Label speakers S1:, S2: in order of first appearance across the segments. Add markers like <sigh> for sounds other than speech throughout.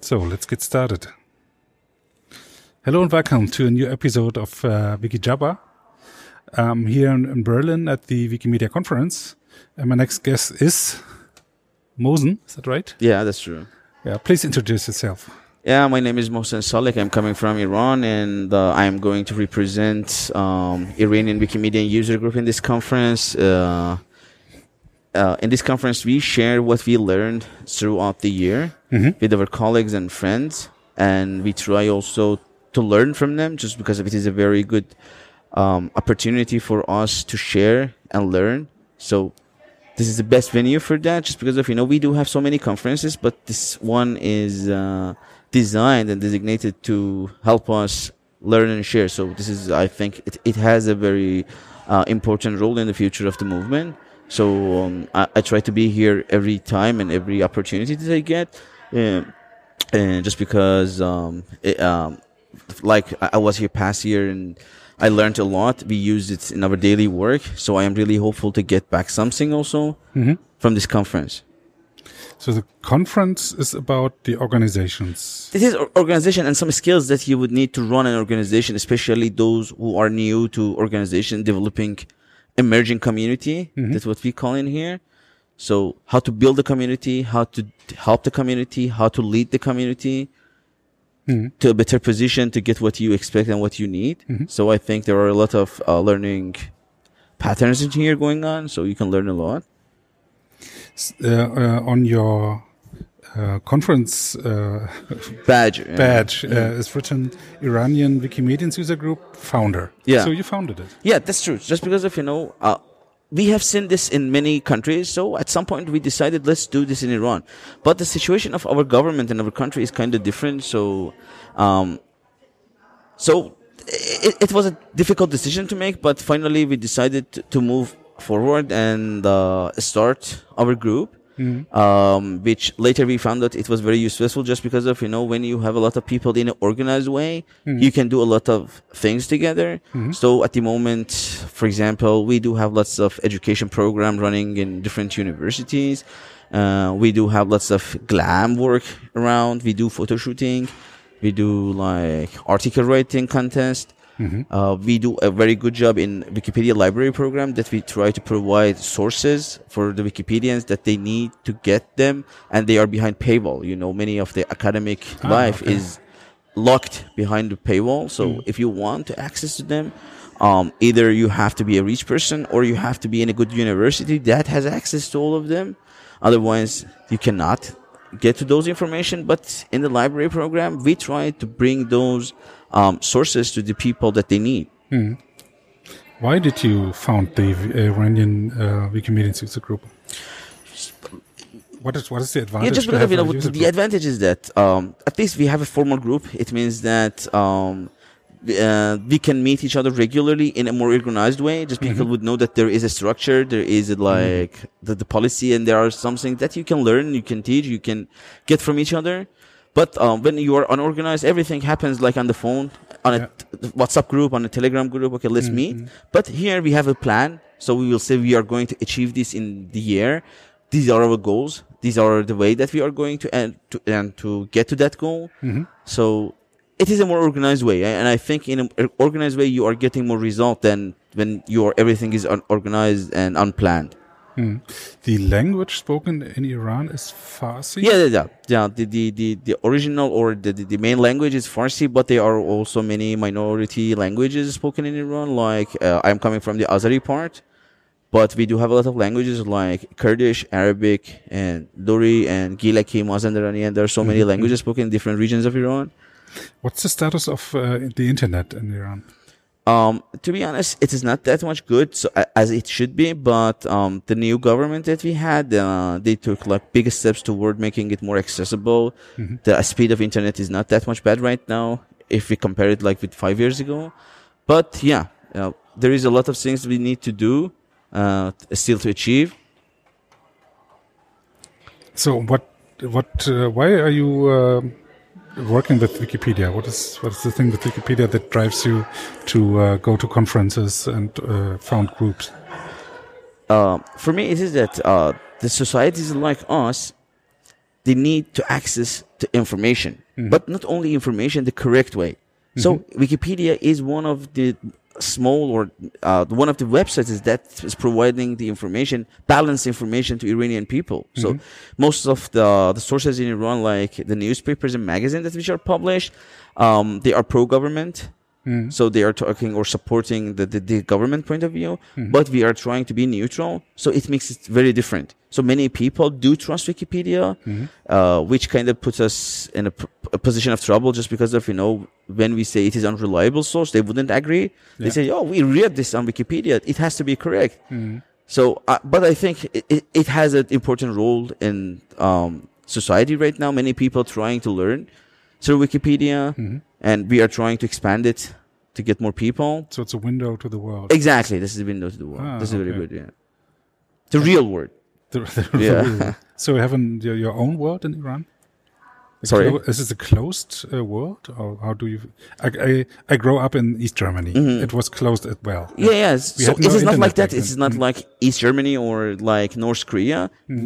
S1: So let's get started. Hello and welcome to a new episode of uh, WikiJabber. I'm here in, in, Berlin at the Wikimedia conference, and my next guest is Mohsen. Is that right?
S2: Yeah, that's true.
S1: Yeah, please introduce yourself.
S2: Yeah, my name is Mohsen Salek. I'm coming from Iran, and uh, I'm going to represent um, Iranian Wikimedia user group in this conference. Uh, uh, in this conference, we share what we learned throughout the year mm-hmm. with our colleagues and friends, and we try also to learn from them, just because it is a very good um, opportunity for us to share and learn. So this is the best venue for that, just because of you know we do have so many conferences, but this one is uh, designed and designated to help us learn and share. So this is, I think, it, it has a very uh, important role in the future of the movement. So um, I, I, try to be here every time and every opportunity that I get, um, and just because, um, it, um, like I was here past year and I learned a lot. We use it in our daily work, so I am really hopeful to get back something also mm-hmm. from this conference.
S1: So the conference is about the organizations.
S2: It is organization and some skills that you would need to run an organization, especially those who are new to organization developing emerging community. Mm-hmm. That's what we call in here. So how to build a community, how to help the community, how to lead the community mm-hmm. to a better position to get what you expect and what you need. Mm-hmm. So I think there are a lot of uh, learning patterns in here going on. So you can learn a lot.
S1: Uh, uh, on your uh, conference uh,
S2: badge.
S1: Badge yeah. uh, is written Iranian Wikimedians user group founder.
S2: Yeah.
S1: So you founded it.
S2: Yeah, that's true. Just because of you know, uh, we have seen this in many countries. So at some point we decided let's do this in Iran. But the situation of our government and our country is kind of different. So, um, so it, it, was a difficult decision to make. But finally we decided to move forward and uh, start our group. Mm-hmm. Um, which later we found that it was very useful just because of, you know, when you have a lot of people in an organized way, mm-hmm. you can do a lot of things together. Mm-hmm. So at the moment, for example, we do have lots of education program running in different universities. Uh, we do have lots of glam work around. We do photo shooting. We do like article writing contest. Mm-hmm. Uh, we do a very good job in Wikipedia library program that we try to provide sources for the Wikipedians that they need to get them, and they are behind paywall. You know, many of the academic ah, life okay. is locked behind the paywall. So mm. if you want to access to them, um, either you have to be a rich person or you have to be in a good university that has access to all of them. Otherwise, you cannot get to those information. But in the library program, we try to bring those um, sources to the people that they need. Hmm.
S1: Why did you found the Iranian uh, Wikimedia user group? What is what is the advantage?
S2: Yeah, just because you know, the group? advantage is that um, at least we have a formal group. It means that um, uh, we can meet each other regularly in a more organized way. Just people mm-hmm. would know that there is a structure, there is a, like mm-hmm. the, the policy, and there are something that you can learn, you can teach, you can get from each other. But um, when you are unorganized, everything happens like on the phone, on a yeah. WhatsApp group, on a Telegram group. Okay, let's mm-hmm. meet. But here we have a plan. So we will say we are going to achieve this in the year. These are our goals. These are the way that we are going to and to, and to get to that goal. Mm-hmm. So it is a more organized way. And I think in an organized way, you are getting more result than when your everything is unorganized and unplanned.
S1: Mm. The language spoken in Iran is Farsi.
S2: Yeah, yeah, yeah. yeah the, the, the, the original or the, the, main language is Farsi, but there are also many minority languages spoken in Iran. Like uh, I'm coming from the Azeri part, but we do have a lot of languages like Kurdish, Arabic, and Luri and Gilaki, Mazandarani, and there are so many mm-hmm. languages spoken in different regions of Iran.
S1: What's the status of uh, the internet in Iran?
S2: Um, to be honest, it is not that much good so, uh, as it should be, but um, the new government that we had, uh, they took like big steps toward making it more accessible. Mm-hmm. The speed of internet is not that much bad right now if we compare it like with five years ago. But yeah, uh, there is a lot of things we need to do uh, still to achieve.
S1: So what? What? Uh, why are you? Working with Wikipedia? What is what is the thing with Wikipedia that drives you to uh, go to conferences and uh, found groups?
S2: Uh, for me, it is that uh, the societies like us, they need to access to information,
S1: Mm-hmm.
S2: but not only information the correct way. So Wikipedia is one of the small or uh, one of the websites is that is providing the information, balanced information to Iranian people. So
S1: Mm-hmm.
S2: most of the the sources in Iran, like the newspapers and magazines that which are published, um, they are pro-government.
S1: Mm-hmm.
S2: So they are talking or supporting the, the, the government point of view,
S1: Mm-hmm.
S2: but we are trying to be neutral. So it makes it very different. So many people do trust Wikipedia,
S1: Mm-hmm.
S2: uh, which kind of puts us in a, p- a position of trouble just because of, you know, when we say it is unreliable source, they wouldn't agree. They say, oh, we read this on Wikipedia. It has to be correct.
S1: Mm-hmm.
S2: So, uh, but I think it, it, it has an important role in um, society right now. Many people trying to learn through Wikipedia,
S1: Mm-hmm.
S2: and we are trying to expand it to get more people.
S1: So it's a window to the world.
S2: Exactly, this is a window to the world.
S1: Ah,
S2: this is very
S1: okay.
S2: good. Yeah, the real world.
S1: The- the- <laughs>
S2: Yeah.
S1: so you have an, your, your own world in Iran? A
S2: Sorry?
S1: is it a closed uh, world, or how do you? I, I I grow up in East Germany. It was closed as well.
S2: Mm-hmm. Yeah.
S1: We
S2: So
S1: no
S2: it is not like that.
S1: It is
S2: It
S1: then.
S2: is not like East Germany or like North Korea.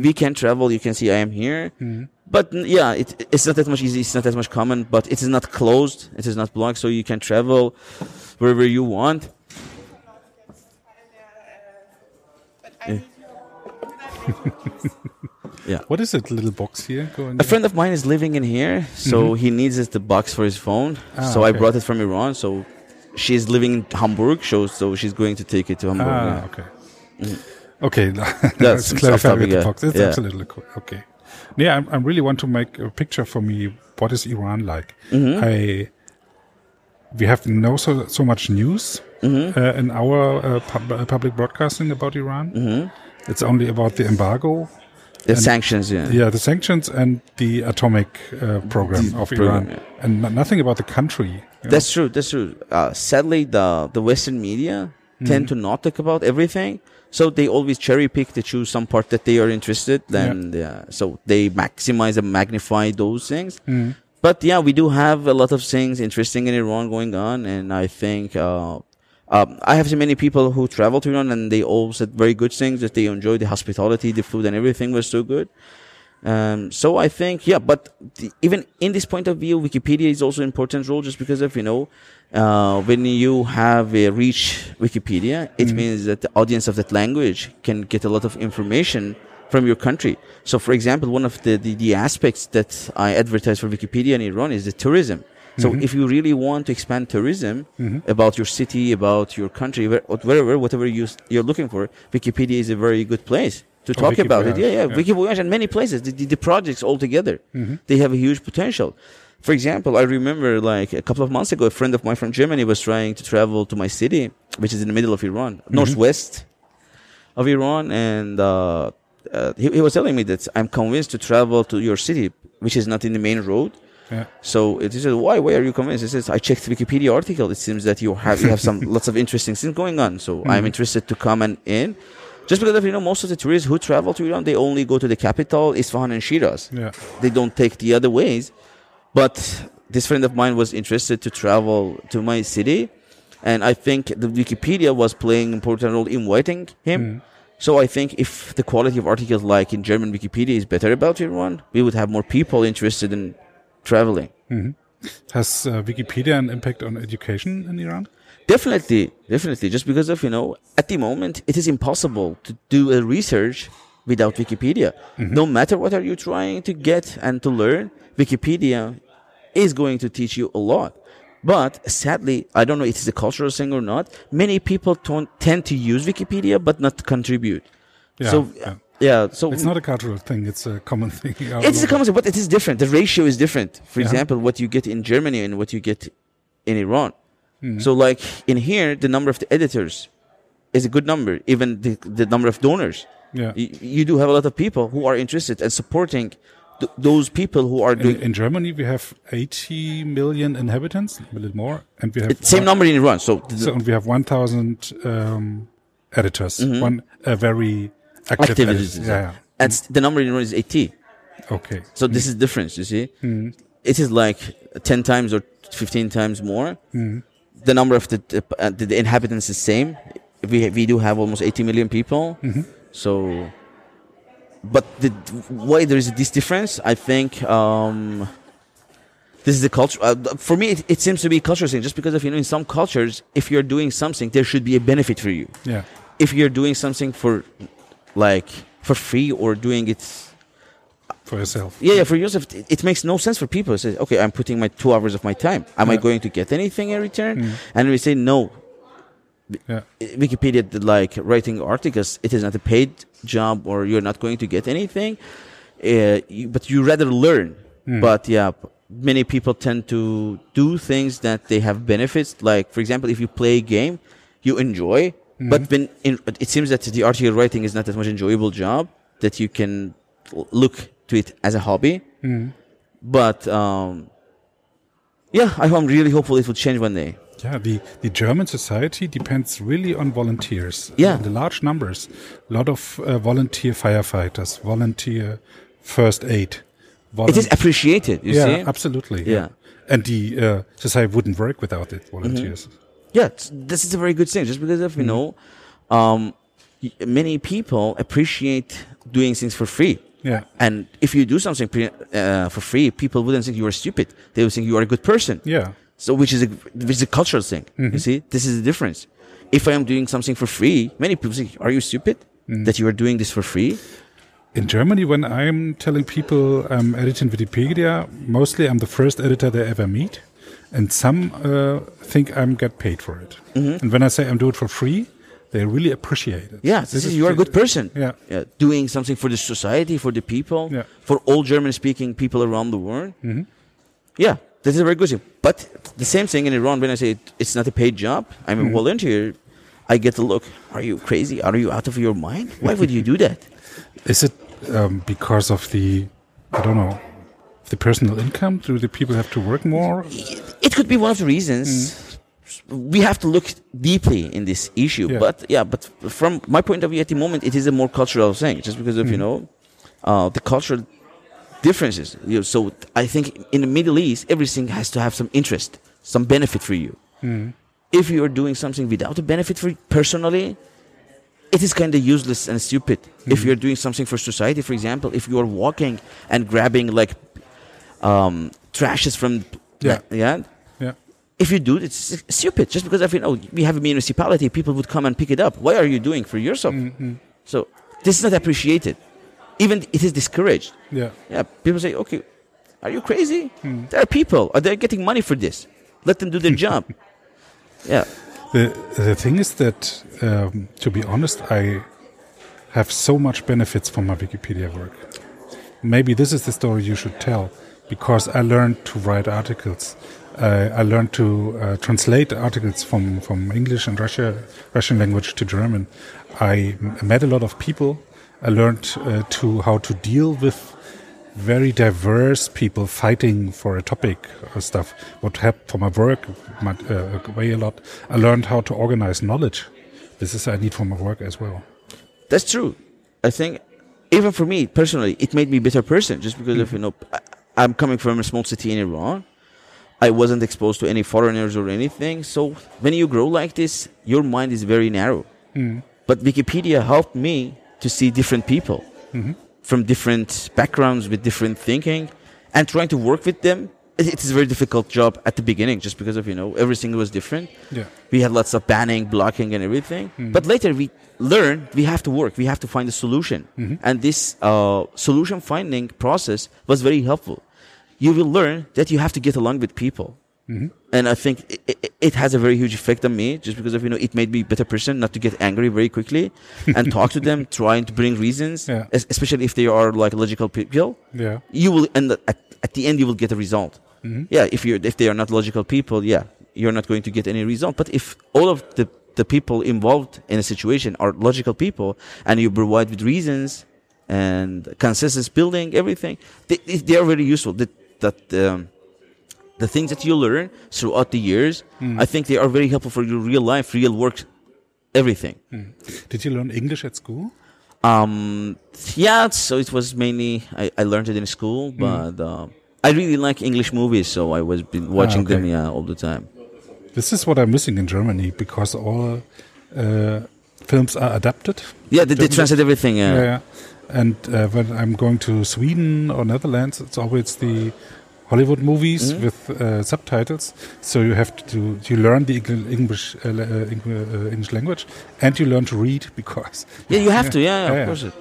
S2: We can travel. You can see I am here. But yeah, it, it's not that much easy. It's not that much common. But it is not closed. It is not blocked. So you can travel wherever you want. Yeah. <laughs>
S1: What is it? Little box here going.
S2: A friend of mine is living in here, so he needs it, the box for his phone.
S1: Ah,
S2: so I brought it from Iran. So she's living in Hamburg, so so she's going to take it to Hamburg.
S1: Ah,
S2: yeah.
S1: okay. Okay, <laughs>
S2: That's
S1: let's clarify
S2: off topic,
S1: with the box. It's
S2: Yeah.
S1: absolutely cool. Okay. Yeah, I, I really want to make a picture for me. What is Iran like?
S2: Mm-hmm.
S1: I we have no so so much news
S2: Mm-hmm.
S1: uh, in our uh, pub, uh, public broadcasting about Iran.
S2: Mm-hmm.
S1: It's only about the embargo,
S2: The sanctions, yeah.
S1: yeah, the sanctions, and the atomic uh, program of
S2: program,
S1: Iran,
S2: yeah.
S1: and no- nothing about the country. you know?
S2: That's true. That's true. Uh, sadly, the the Western media tend to not talk about everything, so they always cherry pick to choose some part that they are interested. Then, yeah. so they maximize and magnify those things. But yeah, we do have a lot of things interesting in Iran going on, and I think. Uh, um, I have seen many people who travel to Iran and they all said very good things that they enjoyed the hospitality, the food, and everything was so good. Um, so I think, yeah, but the, even in this point of view, Wikipedia is also an important role just because of, you know, uh, when you have a rich Wikipedia, it means that the audience of that language can get a lot of information from your country. So, for example, one of the, the, the aspects that I advertise for Wikipedia in Iran is the tourism. So, if you really want to expand tourism about your city, about your country, wherever, whatever you, you're looking for, Wikipedia is a very good place to talk about it.
S1: Wikivoyage,
S2: Yeah, yeah,
S1: yeah.
S2: Wikivoyage and many places. The, the, the projects all together, they have a huge potential. For example, I remember like a couple of months ago, a friend of mine from Germany was trying to travel to my city, which is in the middle of Iran, northwest of Iran, and uh, uh, he, he was telling me that I'm convinced to travel to your city, which is not in the main road.
S1: Yeah.
S2: So it is why why are you convinced? He says I checked the Wikipedia article. It seems that you have you have some <laughs> lots of interesting things going on. So I'm mm-hmm. interested to come and in. Just because of, you know most of the tourists who travel to Iran, they only go to the capital, Isfahan and Shiraz.
S1: Yeah.
S2: They don't take the other ways. But this friend of mine was interested to travel to my city, and I think the Wikipedia was playing important role in inviting him. Mm. So I think if the quality of articles like in German Wikipedia is better about Iran, we would have more people interested in traveling.
S1: Has uh, Wikipedia an impact on education in Iran?
S2: Definitely, definitely. Just because of, you know, at the moment, it is impossible to do a research without Wikipedia. No matter what are you trying to get and to learn, Wikipedia is going to teach you a lot. But sadly, I don't know if it's a cultural thing or not. Many people tend to use Wikipedia but not contribute.
S1: Yeah,
S2: so,
S1: yeah.
S2: Yeah. So
S1: It's not a cultural thing; it's a common <laughs> thing.
S2: it's a common thing, but it is different. The ratio is different. For
S1: Yeah.
S2: example, what you get in Germany and what you get in Iran.
S1: Mm-hmm.
S2: So, like in here, the number of the editors is a good number. Even the, the number of donors.
S1: Yeah.
S2: You, you do have a lot of people who are interested and supporting th- those people who are
S1: In,
S2: doing
S1: in Germany, we have 80 million inhabitants, a little more, and we have
S2: same
S1: one-
S2: number in Iran. So,
S1: So and we have 1,000 um, editors. One a very active
S2: activities.
S1: Yeah, yeah.
S2: And the number in Iran is 80.
S1: Okay.
S2: So this is difference, you see. It is like 10 times or 15 times more. The number of the, the, uh, the, inhabitants is same. We, we do have almost 80 million people. So but the, why there is this difference? I think um, this is the culture. Uh, for me, it, it seems to be a cultural thing. Just because of you know, in some cultures, if you're doing something, there should be a benefit for you.
S1: Yeah.
S2: If you're doing something for, like, for free or doing it
S1: For yourself.
S2: yeah, yeah, for yourself, it, it makes no sense for people. to Say, okay, I'm putting my two hours of my time. Am I going to get anything in return?
S1: Mm.
S2: And we say no.
S1: Yeah.
S2: Wikipedia, did, like writing articles, it is not a paid job, or you're not going to get anything. Uh, you, but you rather learn.
S1: Mm.
S2: But yeah, many people tend to do things that they have benefits. Like, for example, if you play a game, you enjoy. But when in, it seems that the article writing is not as much enjoyable job that you can look to it as a hobby.
S1: Mm.
S2: But um, yeah, I, I'm really hopeful it will change one day.
S1: Yeah, the, the German society depends really on volunteers.
S2: Yeah.
S1: In the large numbers. A lot of uh, volunteer firefighters, volunteer first aid.
S2: It is appreciated, you
S1: yeah,
S2: see.
S1: absolutely.
S2: Yeah.
S1: And the uh, society wouldn't work without it, volunteers.
S2: Yeah, this is a very good thing. Just because of you know, um, many people appreciate doing things for free.
S1: Yeah.
S2: And if you do something pre- uh, for free, people wouldn't think you are stupid. They would think you are a good person.
S1: Yeah.
S2: So, which is a which is a cultural thing. You see, this is the difference. If I am doing something for free, many people say, "Are you stupid that you are doing this for free?"
S1: In Germany, when I'm telling people I'm editing Wikipedia, mostly I'm the first editor they ever meet, and some uh, think I'm get paid for it.
S2: Mm-hmm.
S1: And when I say I'm doing it for free, they really appreciate it.
S2: Yeah, this, is, you are a good person.
S1: Yeah.
S2: yeah, doing something for the society, for the people,
S1: Yeah.
S2: for all German-speaking people around the world.
S1: Mhm.
S2: Yeah, this is a very good thing. But the same thing in Iran. When I say it, it's not a paid job, I'm
S1: Mm-hmm.
S2: a volunteer. I get the look. Are you crazy? Are you out of your mind? Why would you do that? <laughs>
S1: Is it um, because of the, I don't know, the personal income? Do the people have to work more?
S2: It could be one of the reasons. Mm. We have to look deeply in this issue.
S1: Yeah.
S2: But yeah, but from my point of view, at the moment, it is a more cultural thing, just because of mm. you know uh, the cultural differences. You know, so I think in the Middle East, everything has to have some interest, some benefit for you. Mm. If you are doing something without a benefit for personally, it is kind of useless and stupid. If you're doing something for society, for example, if you are walking and grabbing like um, trashes from
S1: Yeah.
S2: yeah
S1: Yeah.
S2: if you do it's stupid. Just because if you know we have a municipality, people would come and pick it up. Why are you doing for yourself? So this is not appreciated. Even it is discouraged.
S1: Yeah.
S2: Yeah, people say, "Okay, are you crazy? There are people. Are they getting money for this? Let them do their job." <laughs> Yeah,
S1: The the thing is that, um, to be honest, I have so much benefits from my Wikipedia work. Maybe this is the story you should tell, because I learned to write articles. Uh, I learned to uh, translate articles from, from English and Russia, Russian language to German. I met a lot of people. I learned uh, to how to deal with very diverse people fighting for a topic or stuff. What helped for my work my, uh, way a lot. I learned how to organize knowledge. This is I need for my work as well.
S2: that's true. I think even for me personally, it made me a better person. Just because of you know, I'm coming from a small city in Iran. I wasn't exposed to any foreigners or anything. So when you grow like this, your mind is very narrow. Mm-hmm. But Wikipedia helped me to see different people mm-hmm. from different backgrounds with different thinking and trying to work with them. It, is a very difficult job at the beginning just because of, you know, everything was different.
S1: Yeah.
S2: We had lots of banning, blocking, and everything. But later we learn we have to work, we have to find a solution. And this uh, solution finding process was very helpful. You will learn that you have to get along with people. And I think it, it, it has a very huge effect on me just because of, you know, it made me a better person, not to get angry very quickly <laughs> and talk to them, trying to bring reasons,
S1: Yeah.
S2: especially if they are like logical people.
S1: Yeah.
S2: you will end at, at the end you will get a result. Yeah if you if they are not logical people yeah you're not going to get any result. But if all of the the people involved in a situation are logical people and you provide with reasons and consensus building everything they, they- they are very useful. That that um, the things that you learn throughout the years i think they are very helpful for your real life real work everything
S1: Did you learn English at school?
S2: um, yeah, so it was mainly I, I learned it in school, but uh, I really like English movies, so I was been watching them
S1: okay.
S2: yeah all the time.
S1: This is what I'm missing in Germany because all uh, films are adapted.
S2: Yeah, they, they translate everything. Yeah.
S1: Yeah. yeah. And uh, when I'm going to Sweden or Netherlands, it's always the Hollywood movies
S2: Mhm.
S1: with uh, subtitles. So you have to you learn the English uh, uh, uh, English language, and you learn to read <laughs> because
S2: Yeah, you have to. Yeah, yeah,
S1: Yeah,
S2: of
S1: yeah.
S2: course. It.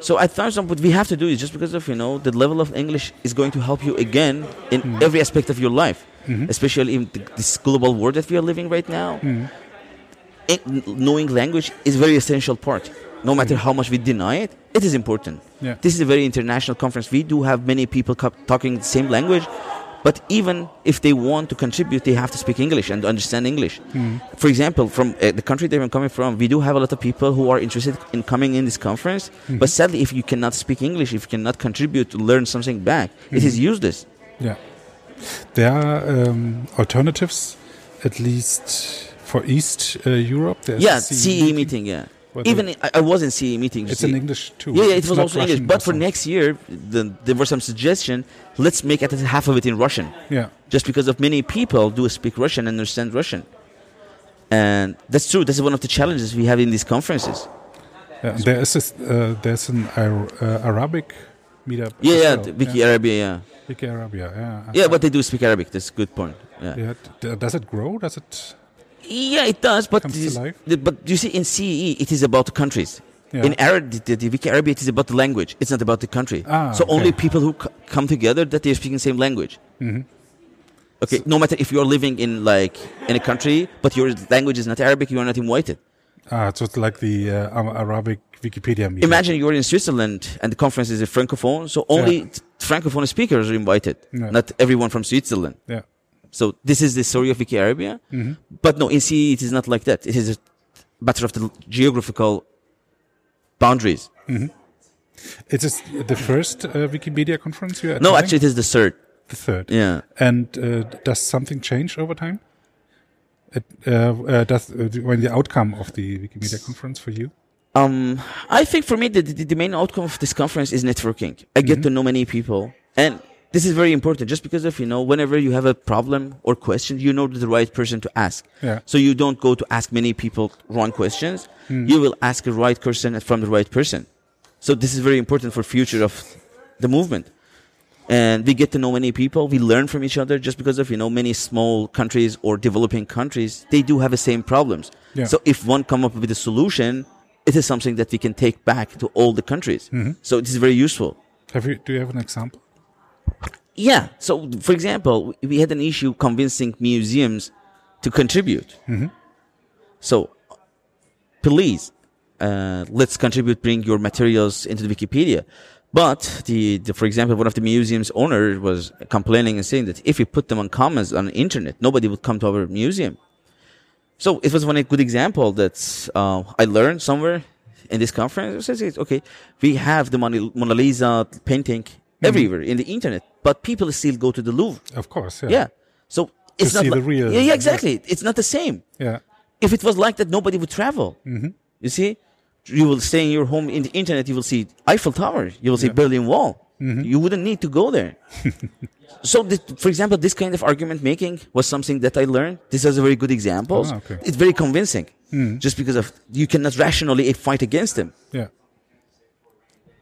S2: So I thought some, what we have to do is just because of you know the level of English is going to help you again in
S1: Mm.
S2: every aspect of your life,
S1: Mhm.
S2: especially in th- this global world that we are living right now.
S1: Mhm.
S2: in- knowing language is a very essential part. No matter how much we deny it, it is important.
S1: Yeah.
S2: This is a very international conference. We do have many people talking the same language, but even if they want to contribute, they have to speak English and understand English.
S1: Mhm.
S2: For example, from uh, the country that I'm coming from, we do have a lot of people who are interested in coming in this conference. But sadly, if you cannot speak English, if you cannot contribute to learn something back, it is useless.
S1: Yeah. There are um, alternatives, at least for East uh, Europe. There's
S2: yeah,
S1: a
S2: CEE meeting. Yeah, even
S1: they-
S2: I, I was in CEE meetings.
S1: it's in English too.
S2: Yeah, yeah, it
S1: It's
S2: was also English.
S1: Russian
S2: But for next year, the, there was some suggestion. Let's make it half of it in Russian,
S1: Yeah.
S2: just because of many people do speak Russian and understand Russian. And that's true. This is one of the challenges we have in these conferences.
S1: Yeah, there is this, uh, there's an uh, Arabic meetup.
S2: Yeah, yeah,
S1: well.
S2: the Wiki Arabia. Yeah,
S1: Wiki Arabia. Yeah.
S2: yeah, but they do speak Arabic. That's a good point. Yeah,
S1: Yeah. Does it grow? Does it?
S2: Yeah, it does. But
S1: Comes to
S2: this-
S1: life?
S2: the- but you see, in CEE, it is about the countries.
S1: Yeah.
S2: In Arab, the, the, Wiki Arabia, it is about the language. It's not about the country.
S1: Ah,
S2: so
S1: okay.
S2: only people who c- come together that they're speaking the same language.
S1: Mhm.
S2: Okay, no matter if you're living in like in a country, but your language is not Arabic, you are not invited.
S1: Ah, so it's like the uh, Arabic Wikipedia.
S2: Imagine you're in Switzerland and the conference is a francophone, so only
S1: Yeah.
S2: francophone speakers are invited,
S1: Yeah.
S2: not everyone from Switzerland.
S1: Yeah.
S2: So this is the story of Wiki Arabia,
S1: Mhm.
S2: but no, in CEE it is not like that. It is a matter of the geographical boundaries.
S1: It is the first uh, Wikimedia conference you are
S2: No, actually, it is the third.
S1: the third.
S2: Yeah.
S1: And uh, does something change over time? It, uh, uh, does uh, when the outcome of the Wikimedia conference for you?
S2: Um, I think for me, the, the, the main outcome of this conference is networking. I get to know many people. And this is very important just because of, you know, whenever you have a problem or question, you know the right person to ask.
S1: Yeah.
S2: So you don't go to ask many people wrong questions. Hmm. You will ask the right question from the right person. So this is very important for future of the movement. And we get to know many people. We learn from each other just because of, you know, many small countries or developing countries, they do have the same problems.
S1: Yeah.
S2: So if one come up with a solution, it is something that we can take back to all the countries. Mm-hmm. So it is very useful.
S1: Have you? Do you have an example?
S2: Yeah. So, for example, we had an issue convincing museums to contribute. So, please, uh, let's contribute. Bring your materials into the Wikipedia. But the, the, for example, one of the museum's owner was complaining and saying that if we put them on commons on the internet, nobody would come to our museum. So it was one good example that uh, I learned somewhere in this conference. It says, okay, we have the Mona Mona Lisa painting everywhere in the internet, but people still go to the Louvre.
S1: Of course. Yeah.
S2: Yeah. So it's
S1: To
S2: not
S1: see the
S2: like-
S1: real-
S2: Yeah, yeah, exactly. It's not the same.
S1: Yeah.
S2: If it was like that, nobody would travel.
S1: Mm-hmm.
S2: You see, you will stay in your home in the internet. You will see Eiffel Tower. You will see
S1: Yeah. Mm-hmm.
S2: Berlin Wall. You wouldn't need to go there. <laughs> so, this, for example, this kind of argument making was something that I learned. This is a very good example.
S1: Ah, okay.
S2: It's very convincing,
S1: Mm.
S2: just because of you cannot rationally fight against them.
S1: Yeah.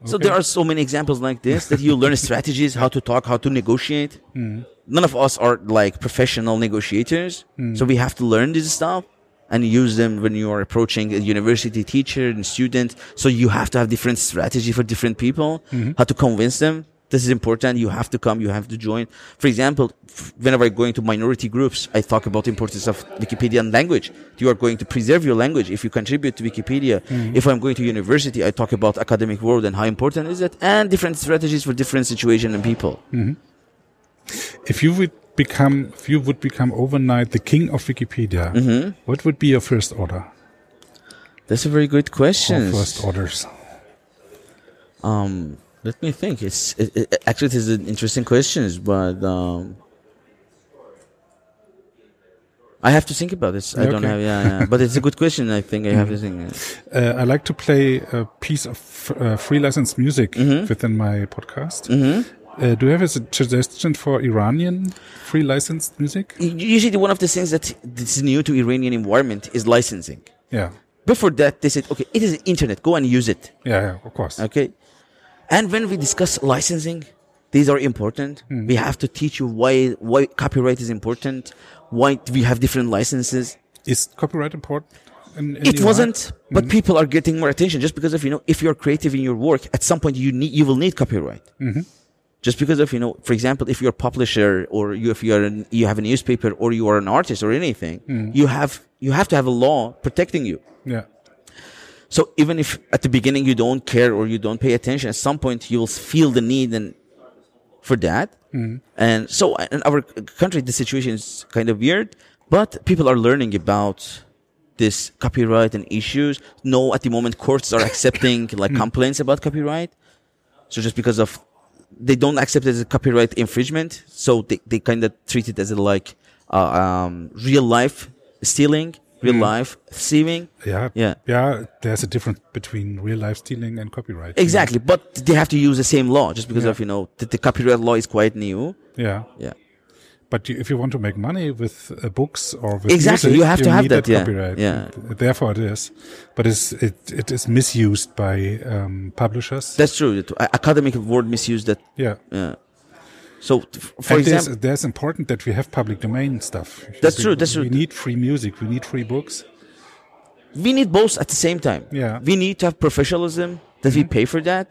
S2: So
S1: Okay.
S2: there are so many examples like this that you learn <laughs> strategies, how to talk, how to negotiate.
S1: Mm.
S2: None of us are like professional negotiators, so we have to learn this stuff and use them when you are approaching a university teacher and student. So you have to have different strategy for different people, how to convince them. This is important. You have to come. You have to join. For example, f- whenever I go into minority groups, I talk about the importance of Wikipedia and language. You are going to preserve your language if you contribute to Wikipedia. If I'm going to university, I talk about academic world and how important is it, and different strategies for different situation and people.
S1: If you would become, if you would become overnight the king of Wikipedia,
S2: Mm-hmm.
S1: what would be your first order
S2: That's a very good
S1: or
S2: question.
S1: first orders?
S2: Um, let me think. It's it, it, actually it is an interesting question, but um, I have to think about this. I don't have yeah, yeah, but it's a good question. I think I have to think.
S1: Uh, I like to play a piece of uh, free licensed music
S2: Mm-hmm.
S1: within my podcast. Uh, do you have a suggestion for Iranian free licensed music?
S2: Usually, one of the things that this is new to Iranian environment is licensing.
S1: Yeah.
S2: Before that, they said, okay, it is internet. Go and use it.
S1: Yeah, yeah, of course.
S2: Okay. And when we discuss licensing, these are important.
S1: Hmm.
S2: We have to teach you why why copyright is important, why we have different licenses.
S1: Is copyright important? In, in
S2: It wasn't, but hmm. people are getting more attention just because of you know if you're creative in your work, at some point you need you will need copyright. Mm-hmm. Just because of you know, for example, if you're a publisher or you, if you are an, you have a newspaper or you are an artist or anything, hmm. you have you have to have a law protecting you.
S1: Yeah.
S2: So even if at the beginning you don't care or you don't pay attention, at some point you will feel the need and for that. And so in our country, the situation is kind of weird, but people are learning about this copyright and issues. No, at the moment, courts are accepting <coughs> like complaints about copyright. So just because of they don't accept it as a copyright infringement, so they, they kind of treat it as a like uh, um, real life stealing, real life thieving.
S1: Yeah.
S2: Yeah.
S1: Yeah. There's a difference between real life stealing and copyright.
S2: Exactly, but they have to use the same law just because
S1: Yeah.
S2: of you know the, the copyright law is quite new.
S1: Yeah.
S2: Yeah,
S1: But you, if you want to make money with uh, books or with
S2: Exactly,
S1: music,
S2: you have to have
S1: need
S2: that,
S1: copyright.
S2: Yeah.
S1: Therefore, it is. But it's, it it is misused by um, publishers.
S2: that's true. It- academic word misuse that.
S1: yeah.
S2: Yeah. So, for
S1: and
S2: example,
S1: there's important that we have public domain stuff.
S2: That's
S1: We-
S2: true, that's
S1: We
S2: true.
S1: need free music. We need free books.
S2: we need both at the same time.
S1: Yeah.
S2: We need to have professionalism that we pay for that,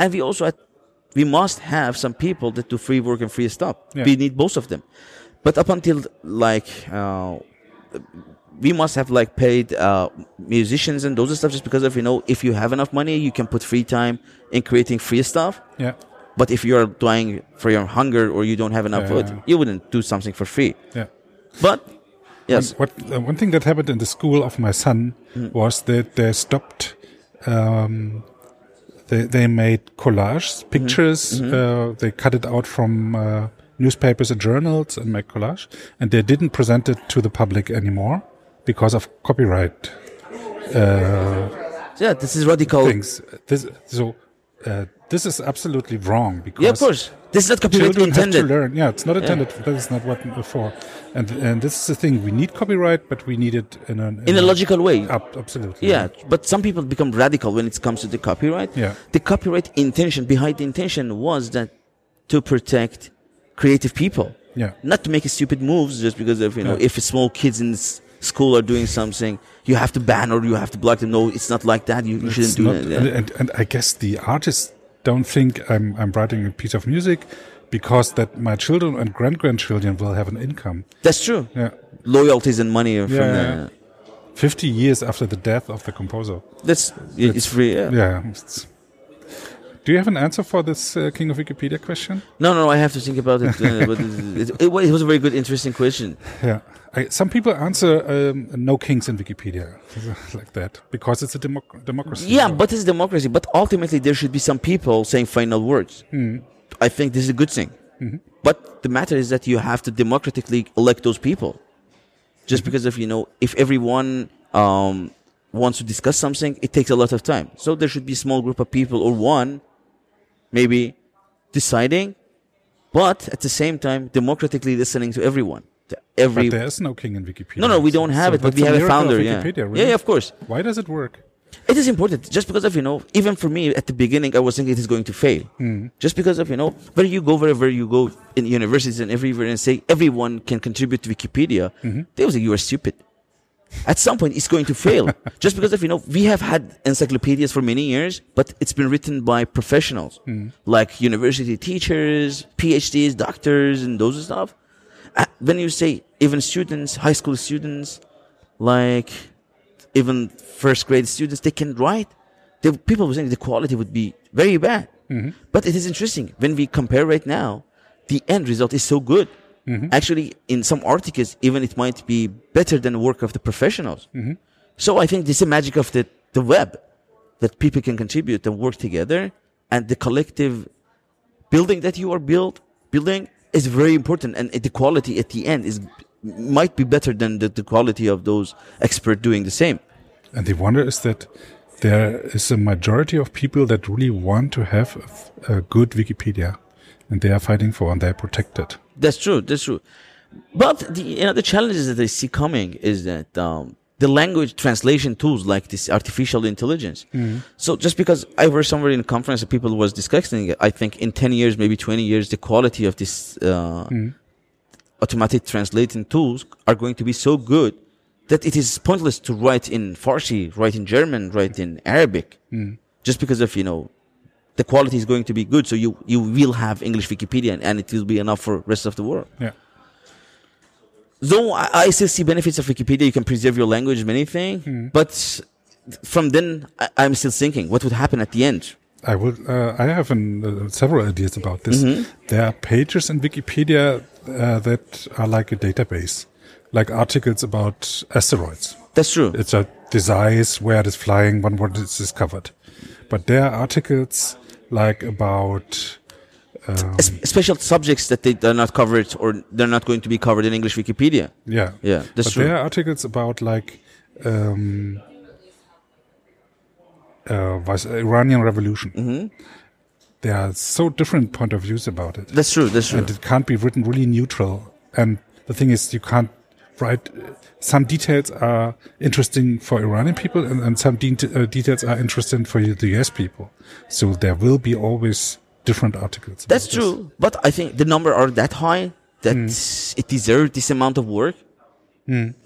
S2: and we also we must have some people that do free work and free stuff.
S1: Yeah.
S2: We need both of them. But up until like uh, we must have like paid uh, musicians and those stuff just because of you know if you have enough money you can put free time in creating free stuff.
S1: Yeah.
S2: But if you're dying for your hunger or you don't have enough
S1: Yeah.
S2: food, you wouldn't do something for free.
S1: Yeah.
S2: But yes,
S1: What uh, one thing that happened in the school of my son
S2: Hmm.
S1: was that they stopped. Um, they they made collages,
S2: Mm-hmm.
S1: pictures. Uh, they cut it out from uh, newspapers and journals and make collage, and they didn't present it to the public anymore because of copyright
S2: yeah, this is radical.
S1: things. This so. Uh, this is absolutely wrong because
S2: Yeah, of course. This is not copyright
S1: children have
S2: intended.
S1: to learn. Yeah, it's not intended. That is not what for. And and this is the thing. We need copyright, but we need it in a
S2: in a logical way.
S1: Ab- absolutely.
S2: Yeah, but some people become radical when it comes to the copyright.
S1: Yeah.
S2: The copyright intention behind the intention was that to protect creative people,
S1: Yeah.
S2: not to make stupid moves just because of you know
S1: Yeah.
S2: if small kids in school are doing something, you have to ban or you have to block them. No, it's not like that. You, you shouldn't do
S1: not-
S2: that.
S1: and, and, I guess the artists don't think I'm I'm writing a piece of music because that my children and grand grandchildren will have an income.
S2: That's true.
S1: Yeah.
S2: Loyalties and money from
S1: Yeah,
S2: the.
S1: yeah. Fifty years after the death of the composer.
S2: That's it's free. Yeah.
S1: Yeah. it's- do you have an answer for this uh, King of Wikipedia question?
S2: No, no, I have to think about it. Uh, <laughs> but it, it, it was a very good, interesting question.
S1: Yeah. I, some people answer um, no kings in Wikipedia <laughs> like that because it's a democ- democracy.
S2: Yeah, but it's democracy. But ultimately, there should be some people saying final words. I think this is a good thing. But the matter is that you have to democratically elect those people. Just because of you know, if everyone um, wants to discuss something, it takes a lot of time. So there should be a small group of people or one, maybe, deciding, but at the same time, democratically listening to everyone. To every
S1: But there is no king in Wikipedia.
S2: no, no, we don't have
S1: So
S2: it, but we have a founder. Yeah.
S1: Wikipedia,
S2: yeah, yeah, of course.
S1: Why does it work?
S2: It is important just because of, you know, even for me at the beginning, I was thinking it is going to fail. Hmm. Just because of, you know, where you go, wherever you go in universities and everywhere and say everyone can contribute to Wikipedia, mm-hmm. they will say you are stupid. At some point, it's going to fail. <laughs> just because of, you know, we have had encyclopedias for many years, but it's been written by professionals like university teachers, PhDs, doctors, and those stuff. Uh, When you say even students, high school students, like even first grade students, they can write. The people were saying the quality would be very bad. But it is interesting when we compare right now, the end result is so good. Mm-hmm. Actually, in some articles, even it might be better than the work of the professionals. Mm-hmm. So I think this is the magic of the, the web that people can contribute and work together, and the collective building that you are build building is very important, and the quality at the end is might be better than the, the quality of those experts doing the same.
S1: And the wonder is that there is a majority of people that really want to have a, a good Wikipedia, and they are fighting for and they protect it.
S2: That's true. That's true. But the you know the challenges that I see coming is that um, the language translation tools like this artificial intelligence. So just because I were somewhere in a conference and people was discussing it, I think in 10 years, maybe 20 years, the quality of this, uh, automatic translating tools are going to be so good that it is pointless to write in Farsi, write in German, write in Arabic. Just because of, you know, the quality is going to be good. So you, you will have English Wikipedia and, and it will be enough for rest of the world.
S1: Yeah.
S2: Though I, I still see benefits of Wikipedia, you can preserve your language, many things. But from then, I, I'm still thinking, what would happen at the end?
S1: I will. Uh, I have an, uh, several ideas about this.
S2: Mm-hmm.
S1: There are pages in Wikipedia uh, that are like a database, like articles about asteroids.
S2: That's true.
S1: It's a disease, where it is flying, when what is discovered. But there are articles like about um,
S2: special subjects that they are not covered or they're not going to be covered in English Wikipedia.
S1: yeah,
S2: Yeah, that's
S1: but
S2: true.
S1: there are articles about like um, uh, Iranian Revolution.
S2: Mm-hmm.
S1: There are so different point of views about it.
S2: That's true. That's true.
S1: and it can't be written really neutral. And the thing is, you can't write. Some details are interesting for Iranian people, and, and some de- uh, details are interesting for the US people. So there will be always different articles.
S2: That's
S1: this.
S2: true. But I think the number are that high that
S1: Hmm.
S2: it deserves this amount of work.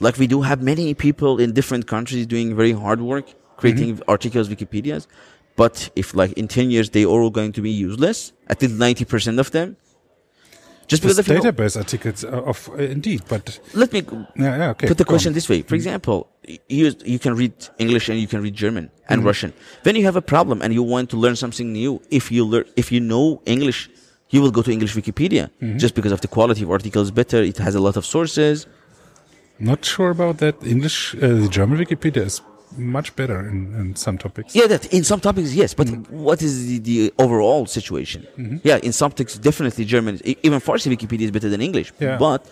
S2: Like we do have many people in different countries doing very hard work, creating
S1: Mm-hmm.
S2: articles, Wikipedias. But if like in 10 years they are all going to be useless, at least 90% of them, just because
S1: This
S2: of, you know,
S1: database articles uh, of uh, indeed, but
S2: let me
S1: yeah, yeah, okay.
S2: put the
S1: go on.
S2: question this way. For example, you, you can read English and you can read German and
S1: Mm-hmm.
S2: Russian. When you have a problem and you want to learn something new, if you learn, if you know English, you will go to English Wikipedia
S1: Mm-hmm.
S2: just because of the quality of articles better. It has a lot of sources.
S1: Not sure about that. English, uh, the German Wikipedia is much better in, in some topics.
S2: Yeah, that in some topics, yes. But
S1: Mm-hmm.
S2: what is the, the overall situation? Yeah, in some topics, definitely German, even Farsi Wikipedia is better than English.
S1: Yeah.
S2: But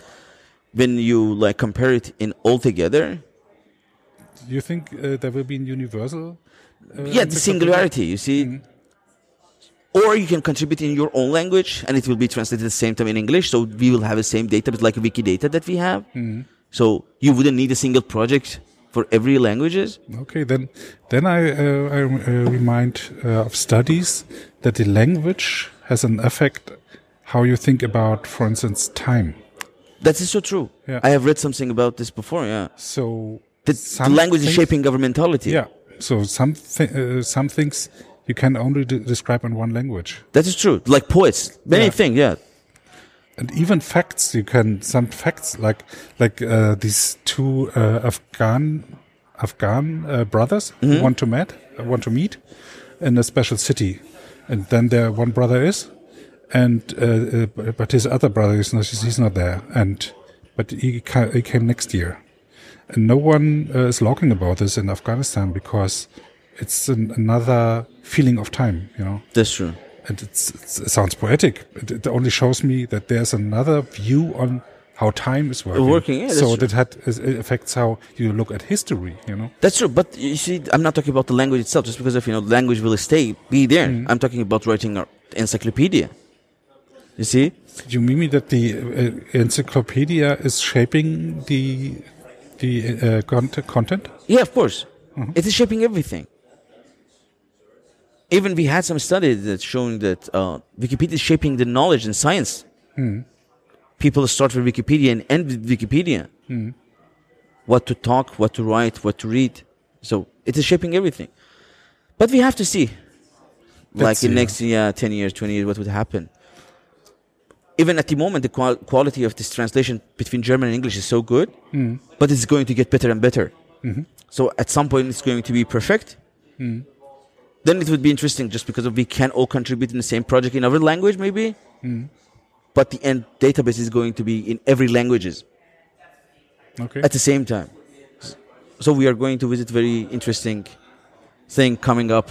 S2: when you like compare it in altogether,
S1: Do you think uh, there will be a universal? Uh,
S2: yeah, the singularity, you see.
S1: Mm-hmm.
S2: Or you can contribute in your own language and it will be translated at the same time in English. So we will have the same database like Wikidata that we have.
S1: Mm-hmm.
S2: So you wouldn't need a single project for every languages.
S1: Okay, then then I uh, I uh, remind uh, of studies that the language has an effect how you think about, for instance, time.
S2: That is so true.
S1: Yeah.
S2: I have read something about this before. Yeah.
S1: So
S2: The, the language is shaping our mentality.
S1: Yeah. So some thi- uh, some things you can only de- describe in one language,
S2: That is true. Like poets, many
S1: Yeah.
S2: things. Yeah.
S1: And even facts you can some facts like like uh, these two uh, Afghan Afghan uh, brothers
S2: Mm-hmm.
S1: want to meet uh, want to meet in a special city, and then their one brother is, and uh, uh, but his other brother is not he's not there, and but he ca- he came next year, and no one uh, is talking about this in Afghanistan because it's an, another feeling of time, you know
S2: That's true.
S1: And it sounds poetic. It, it only shows me that there's another view on how time is working.
S2: Working, yeah,
S1: so
S2: true.
S1: that had, it affects how you look at history. You know.
S2: That's true, but you see, I'm not talking about the language itself, just because of you know, language will stay, be there.
S1: Mm-hmm.
S2: I'm talking about writing an encyclopedia. You see,
S1: You mean me that the uh, encyclopedia is shaping the the uh, content?
S2: yeah, of course,
S1: Mm-hmm.
S2: it is shaping everything. Even we had some studies that showing that uh, Wikipedia is shaping the knowledge and science.
S1: Hmm.
S2: People start with Wikipedia and end with Wikipedia.
S1: Hmm.
S2: What to talk, what to write, what to read. So it is shaping everything. But we have to see, like
S1: Let's
S2: in
S1: see,
S2: next yeah, 10 years, 20 years, what would happen. Even at the moment, the qual- quality of this translation between German and English is so good,
S1: Hmm.
S2: but it's going to get better and better.
S1: Mm-hmm.
S2: So at some point, it's going to be perfect.
S1: Hmm.
S2: Then it would be interesting just because we can all contribute in the same project in our language, maybe.
S1: Hmm.
S2: But the end database is going to be in every languages
S1: Okay.
S2: at the same time. So we are going to visit very interesting thing coming up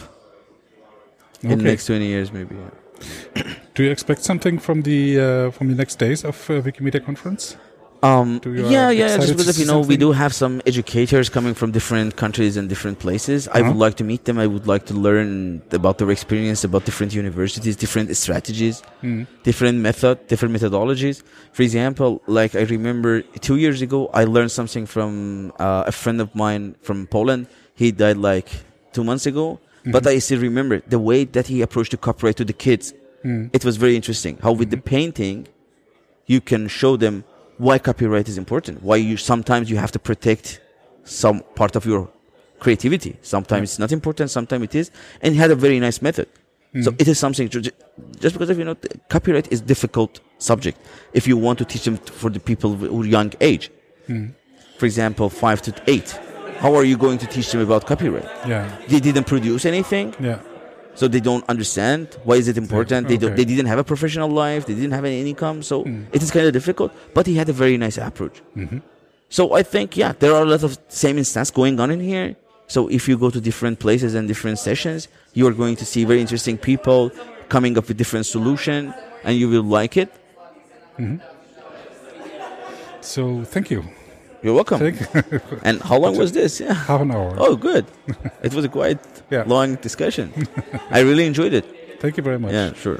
S2: in the next 20 years, maybe. yeah. <coughs>
S1: Do you expect something from the uh, from the next days of uh, Wikimedia conference?
S2: Um, yeah, yeah. Just because you know, we do have some educators coming from different countries and different places. I
S1: Uh-huh.
S2: would like to meet them. I would like to learn about their experience, about different universities, different strategies,
S1: Mm.
S2: different method, different methodologies. For example, like I remember two years ago, I learned something from uh, a friend of mine from Poland. He died like two months ago, but I still remember the way that he approached the copyright to the kids.
S1: Mm.
S2: It was very interesting. How with the painting, you can show them why copyright is important. Why you sometimes you have to protect some part of your creativity. Sometimes it's not important. Sometimes it is. And he had a very nice method. Hmm. So it is something to, just because of you know copyright is difficult subject. If you want to teach them for the people who are young age, hmm. for example, five to eight, how are you going to teach them about copyright?
S1: Yeah.
S2: They didn't produce anything,
S1: Yeah.
S2: So they don't understand why is it important. They don't, they didn't have a professional life. They didn't have any income, so hmm. it is kind of difficult. But he had a very nice approach. Mm-hmm. So I think yeah, there are a lot of same instance going on in here. So if you go to different places and different sessions, you are going to see very interesting people coming up with different solution, and you will like it. Mm-hmm.
S1: So thank you.
S2: You're welcome.
S1: Thank you. <laughs>
S2: And how long was this? Yeah.
S1: Half an hour.
S2: Oh, good. it was a quite <laughs>
S1: Yeah.
S2: long discussion. I really enjoyed it.
S1: Thank you very much.
S2: Yeah, sure.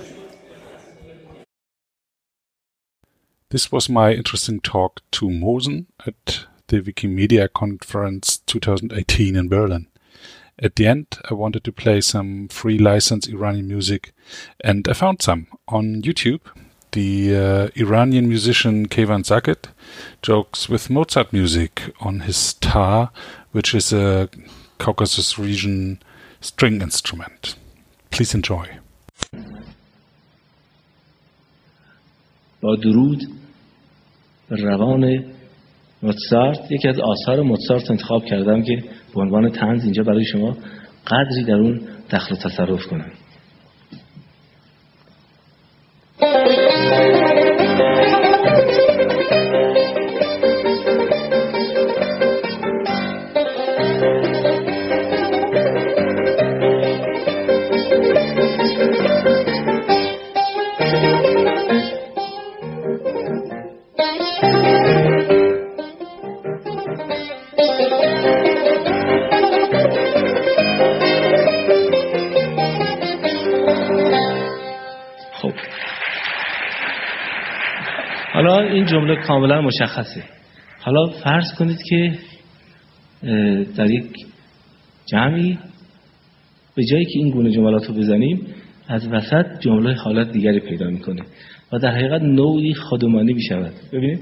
S1: This was my interesting talk to Mohsen at the Wikimedia Conference 2018 in Berlin. At the end, I wanted to play some free license Iranian music, and I found some on YouTube The uh, Iranian musician Kevan Zaket jokes with Mozart music on his tar, which is a Caucasus region string instrument. Please enjoy.
S3: با درود به روان موتسارت یکی از آثار موتسارت انتخاب کردم که به عنوان تنز اینجا برای شما قدری در اون دخل و تصرف کنم حالا این جمله کاملا مشخصه. حالا فرض کنید که در یک جمعی به جایی که این گونه جملات رو بزنیم از وسط جمله حالت دیگری پیدا می‌کنه و در حقیقت نوعی خودمانی می‌شود. ببینید.